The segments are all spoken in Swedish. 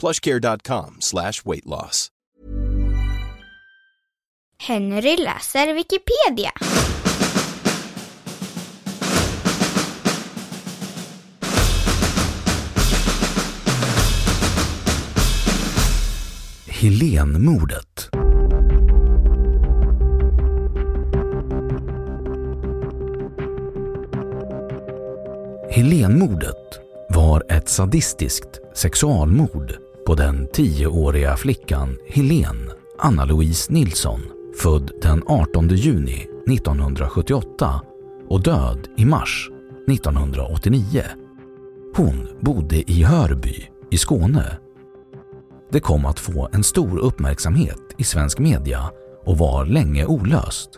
plushcare.com slash weight loss. Henry läser Wikipedia. Helénmordet. Helénmordet var ett sadistiskt sexualmord på den tioåriga flickan Helen Anna-Louise Nilsson, född den 18 juni 1978 och död i mars 1989. Hon bodde i Hörby i Skåne det kom att få en stor uppmärksamhet i svensk media och var länge olöst.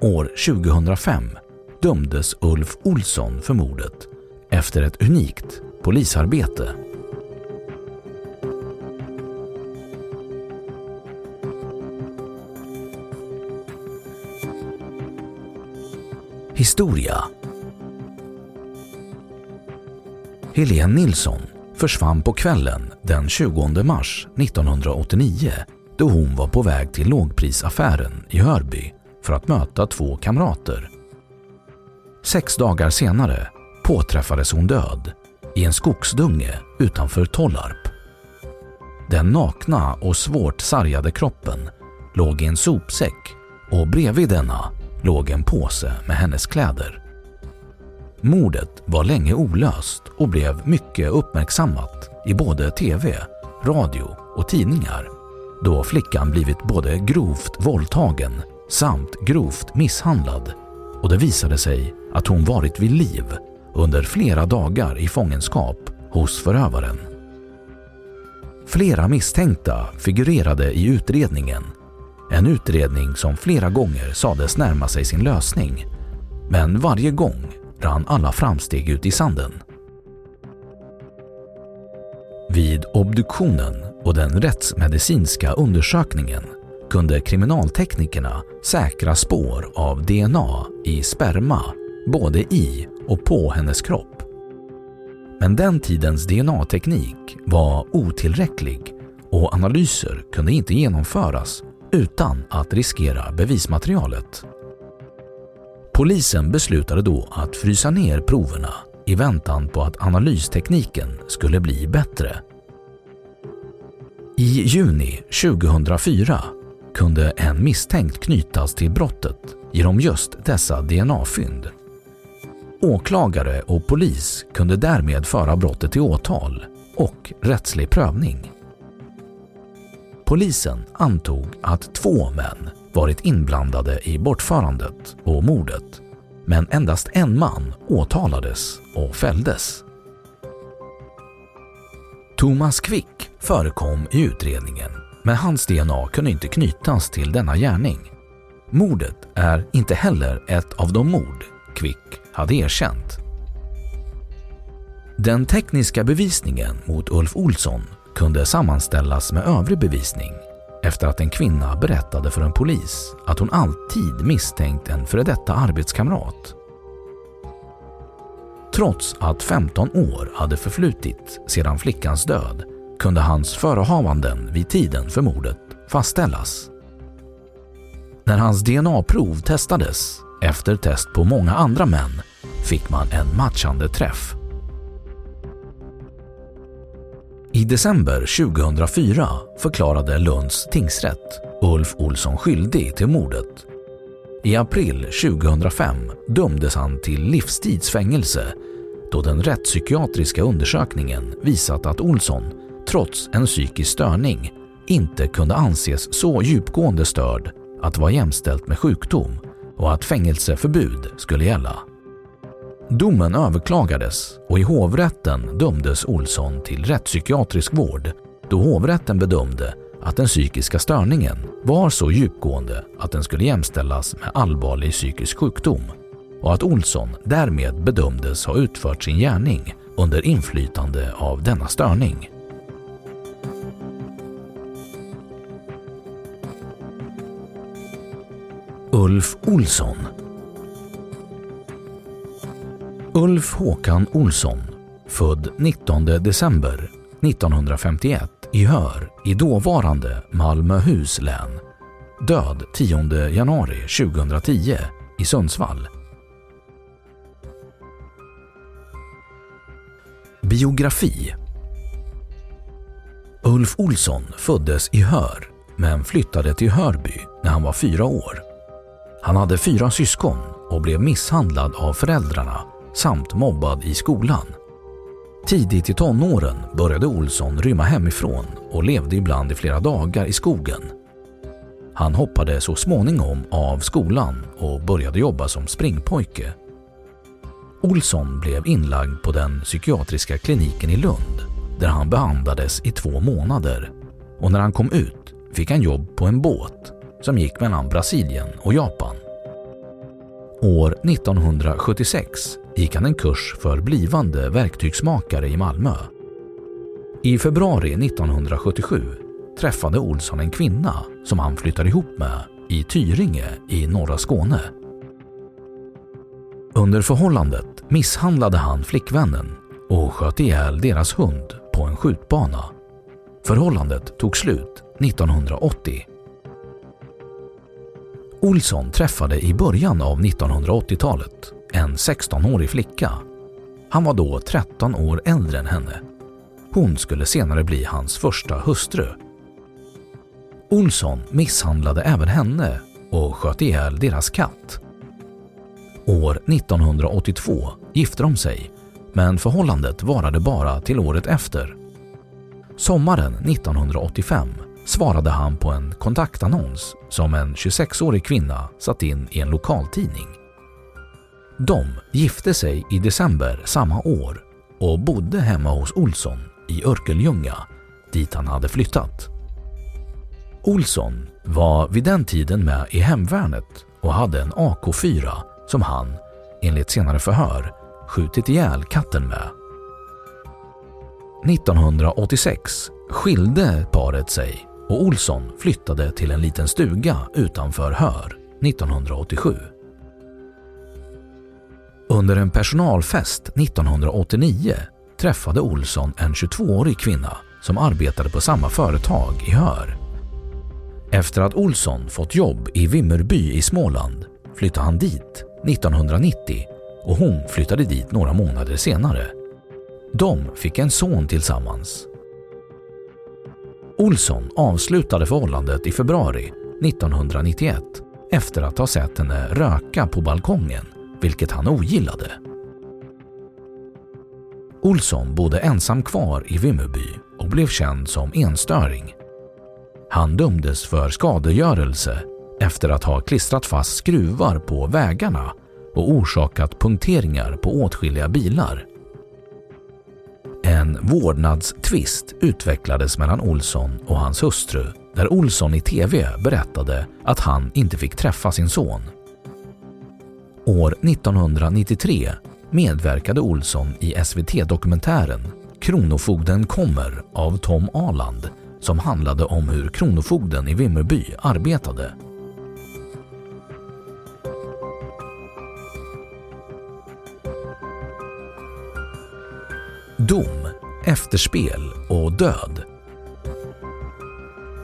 År 2005 dömdes Ulf Olsson för mordet efter ett unikt polisarbete. Historia Helene Nilsson försvann på kvällen den 20 mars 1989 då hon var på väg till lågprisaffären i Hörby för att möta två kamrater. Sex dagar senare påträffades hon död i en skogsdunge utanför Tollarp. Den nakna och svårt sargade kroppen låg i en sopsäck och bredvid denna låg en påse med hennes kläder. Mordet var länge olöst och blev mycket uppmärksammat i både tv, radio och tidningar då flickan blivit både grovt våldtagen samt grovt misshandlad och det visade sig att hon varit vid liv under flera dagar i fångenskap hos förövaren. Flera misstänkta figurerade i utredningen. En utredning som flera gånger sades närma sig sin lösning. Men varje gång rann alla framsteg ut i sanden. Vid obduktionen och den rättsmedicinska undersökningen kunde kriminalteknikerna säkra spår av DNA i sperma både i och på hennes kropp. Men den tidens DNA-teknik var otillräcklig och analyser kunde inte genomföras utan att riskera bevismaterialet. Polisen beslutade då att frysa ner proverna i väntan på att analystekniken skulle bli bättre. I juni 2004 kunde en misstänkt knytas till brottet genom just dessa DNA-fynd. Åklagare och polis kunde därmed föra brottet till åtal och rättslig prövning. Polisen antog att två män varit inblandade i bortförandet och mordet, men endast en man åtalades och fälldes. Thomas Quick förekom i utredningen, men hans DNA kunde inte knytas till denna gärning. Mordet är inte heller ett av de mord Quick hade erkänt. Den tekniska bevisningen mot Ulf Olsson kunde sammanställas med övrig bevisning efter att en kvinna berättade för en polis att hon alltid misstänkt en före detta arbetskamrat. Trots att 15 år hade förflutit sedan flickans död kunde hans förehavanden vid tiden för mordet fastställas. När hans DNA-prov testades efter test på många andra män fick man en matchande träff. I december 2004 förklarade Lunds tingsrätt Ulf Olsson skyldig till mordet. I april 2005 dömdes han till livstidsfängelse då den rättspsykiatriska undersökningen visat att Olsson, trots en psykisk störning, inte kunde anses så djupgående störd att vara jämställt med sjukdom och att fängelseförbud skulle gälla. Domen överklagades och i hovrätten dömdes Olsson till rättspsykiatrisk vård då hovrätten bedömde att den psykiska störningen var så djupgående att den skulle jämställas med allvarlig psykisk sjukdom och att Olsson därmed bedömdes ha utfört sin gärning under inflytande av denna störning. Ulf Olsson Ulf Håkan Olsson, född 19 december 1951 i Hör i dåvarande Malmöhus län. Död 10 januari 2010 i Sundsvall. Biografi Ulf Olsson föddes i Hör men flyttade till Hörby när han var fyra år. Han hade fyra syskon och blev misshandlad av föräldrarna samt mobbad i skolan. Tidigt i tonåren började Olsson rymma hemifrån och levde ibland i flera dagar i skogen. Han hoppade så småningom av skolan och började jobba som springpojke. Olsson blev inlagd på den psykiatriska kliniken i Lund där han behandlades i två månader och när han kom ut fick han jobb på en båt som gick mellan Brasilien och Japan. År 1976 gick han en kurs för blivande verktygsmakare i Malmö. I februari 1977 träffade Olsson en kvinna som han flyttade ihop med i Tyringe i norra Skåne. Under förhållandet misshandlade han flickvännen och sköt ihjäl deras hund på en skjutbana. Förhållandet tog slut 1980. Olsson träffade i början av 1980-talet en 16-årig flicka. Han var då 13 år äldre än henne. Hon skulle senare bli hans första hustru. Olsson misshandlade även henne och sköt ihjäl deras katt. År 1982 gifte de sig, men förhållandet varade bara till året efter. Sommaren 1985 svarade han på en kontaktannons som en 26-årig kvinna satt in i en lokaltidning. De gifte sig i december samma år och bodde hemma hos Olsson i Örkelljunga, dit han hade flyttat. Olsson var vid den tiden med i hemvärnet och hade en AK4 som han, enligt senare förhör, skjutit ihjäl katten med. 1986 skilde paret sig och Olsson flyttade till en liten stuga utanför Hör 1987. Under en personalfest 1989 träffade Olsson en 22-årig kvinna som arbetade på samma företag i Hör. Efter att Olsson fått jobb i Vimmerby i Småland flyttade han dit 1990 och hon flyttade dit några månader senare. De fick en son tillsammans. Olsson avslutade förhållandet i februari 1991 efter att ha sett henne röka på balkongen, vilket han ogillade. Olsson bodde ensam kvar i Vimmerby och blev känd som enstöring. Han dömdes för skadegörelse efter att ha klistrat fast skruvar på vägarna och orsakat punkteringar på åtskilliga bilar. En vårdnadstvist utvecklades mellan Olsson och hans hustru där Olsson i TV berättade att han inte fick träffa sin son. År 1993 medverkade Olsson i SVT-dokumentären Kronofogden kommer av Tom Aland som handlade om hur Kronofogden i Vimmerby arbetade. Dom, efterspel och död.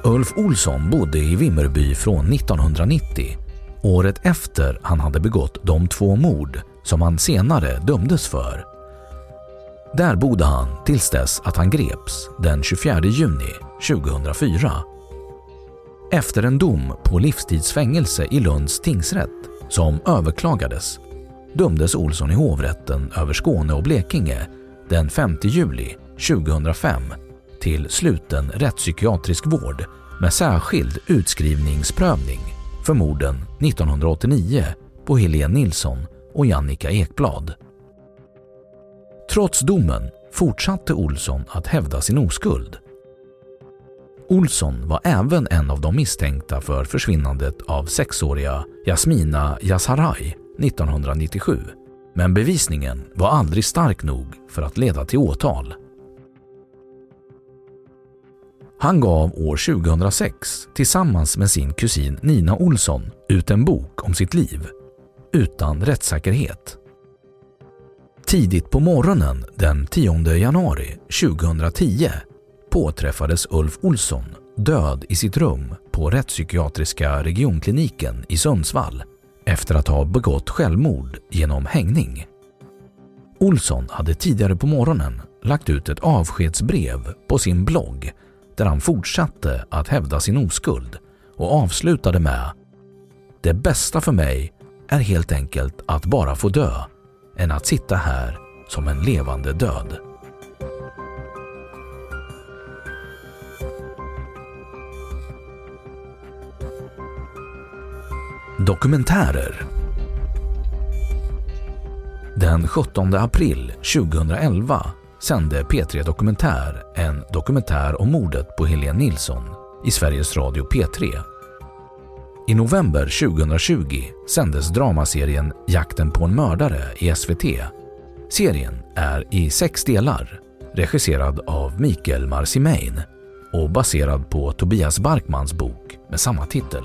Ulf Olsson bodde i Vimmerby från 1990, året efter han hade begått de två mord som han senare dömdes för. Där bodde han tills dess att han greps den 24 juni 2004. Efter en dom på livstidsfängelse i Lunds tingsrätt som överklagades dömdes Olsson i hovrätten över Skåne och Blekinge den 5 juli 2005 till sluten rättspsykiatrisk vård med särskild utskrivningsprövning för morden 1989 på Helene Nilsson och Jannica Ekblad. Trots domen fortsatte Olsson att hävda sin oskuld. Olsson var även en av de misstänkta för försvinnandet av sexåriga Jasmina Yasaray 1997 men bevisningen var aldrig stark nog för att leda till åtal. Han gav år 2006 tillsammans med sin kusin Nina Olsson ut en bok om sitt liv utan rättssäkerhet. Tidigt på morgonen den 10 januari 2010 påträffades Ulf Olsson död i sitt rum på rättspsykiatriska regionkliniken i Sundsvall efter att ha begått självmord genom hängning. Olsson hade tidigare på morgonen lagt ut ett avskedsbrev på sin blogg där han fortsatte att hävda sin oskuld och avslutade med “Det bästa för mig är helt enkelt att bara få dö än att sitta här som en levande död. Dokumentärer Den 17 april 2011 sände P3 Dokumentär en dokumentär om mordet på Helene Nilsson i Sveriges Radio P3 i november 2020 sändes dramaserien Jakten på en mördare i SVT. Serien är i sex delar, regisserad av Mikael Marcimain och baserad på Tobias Barkmans bok med samma titel.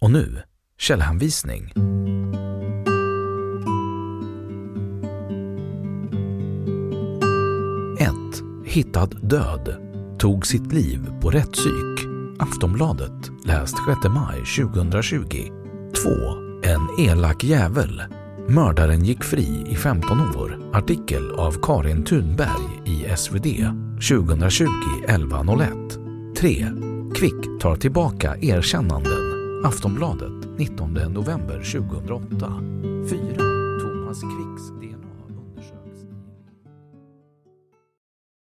Och nu, källhänvisning. 1. Hittad död. Tog sitt liv på rättspsyk. Aftonbladet. Läst 6 maj 2020. 2. En elak jävel. Mördaren gick fri i 15 år. Artikel av Karin Thunberg i SvD 2020 11.01. 3. Kvick tar tillbaka erkännanden. Aftonbladet 19 november 2008. 4. Thomas Quicks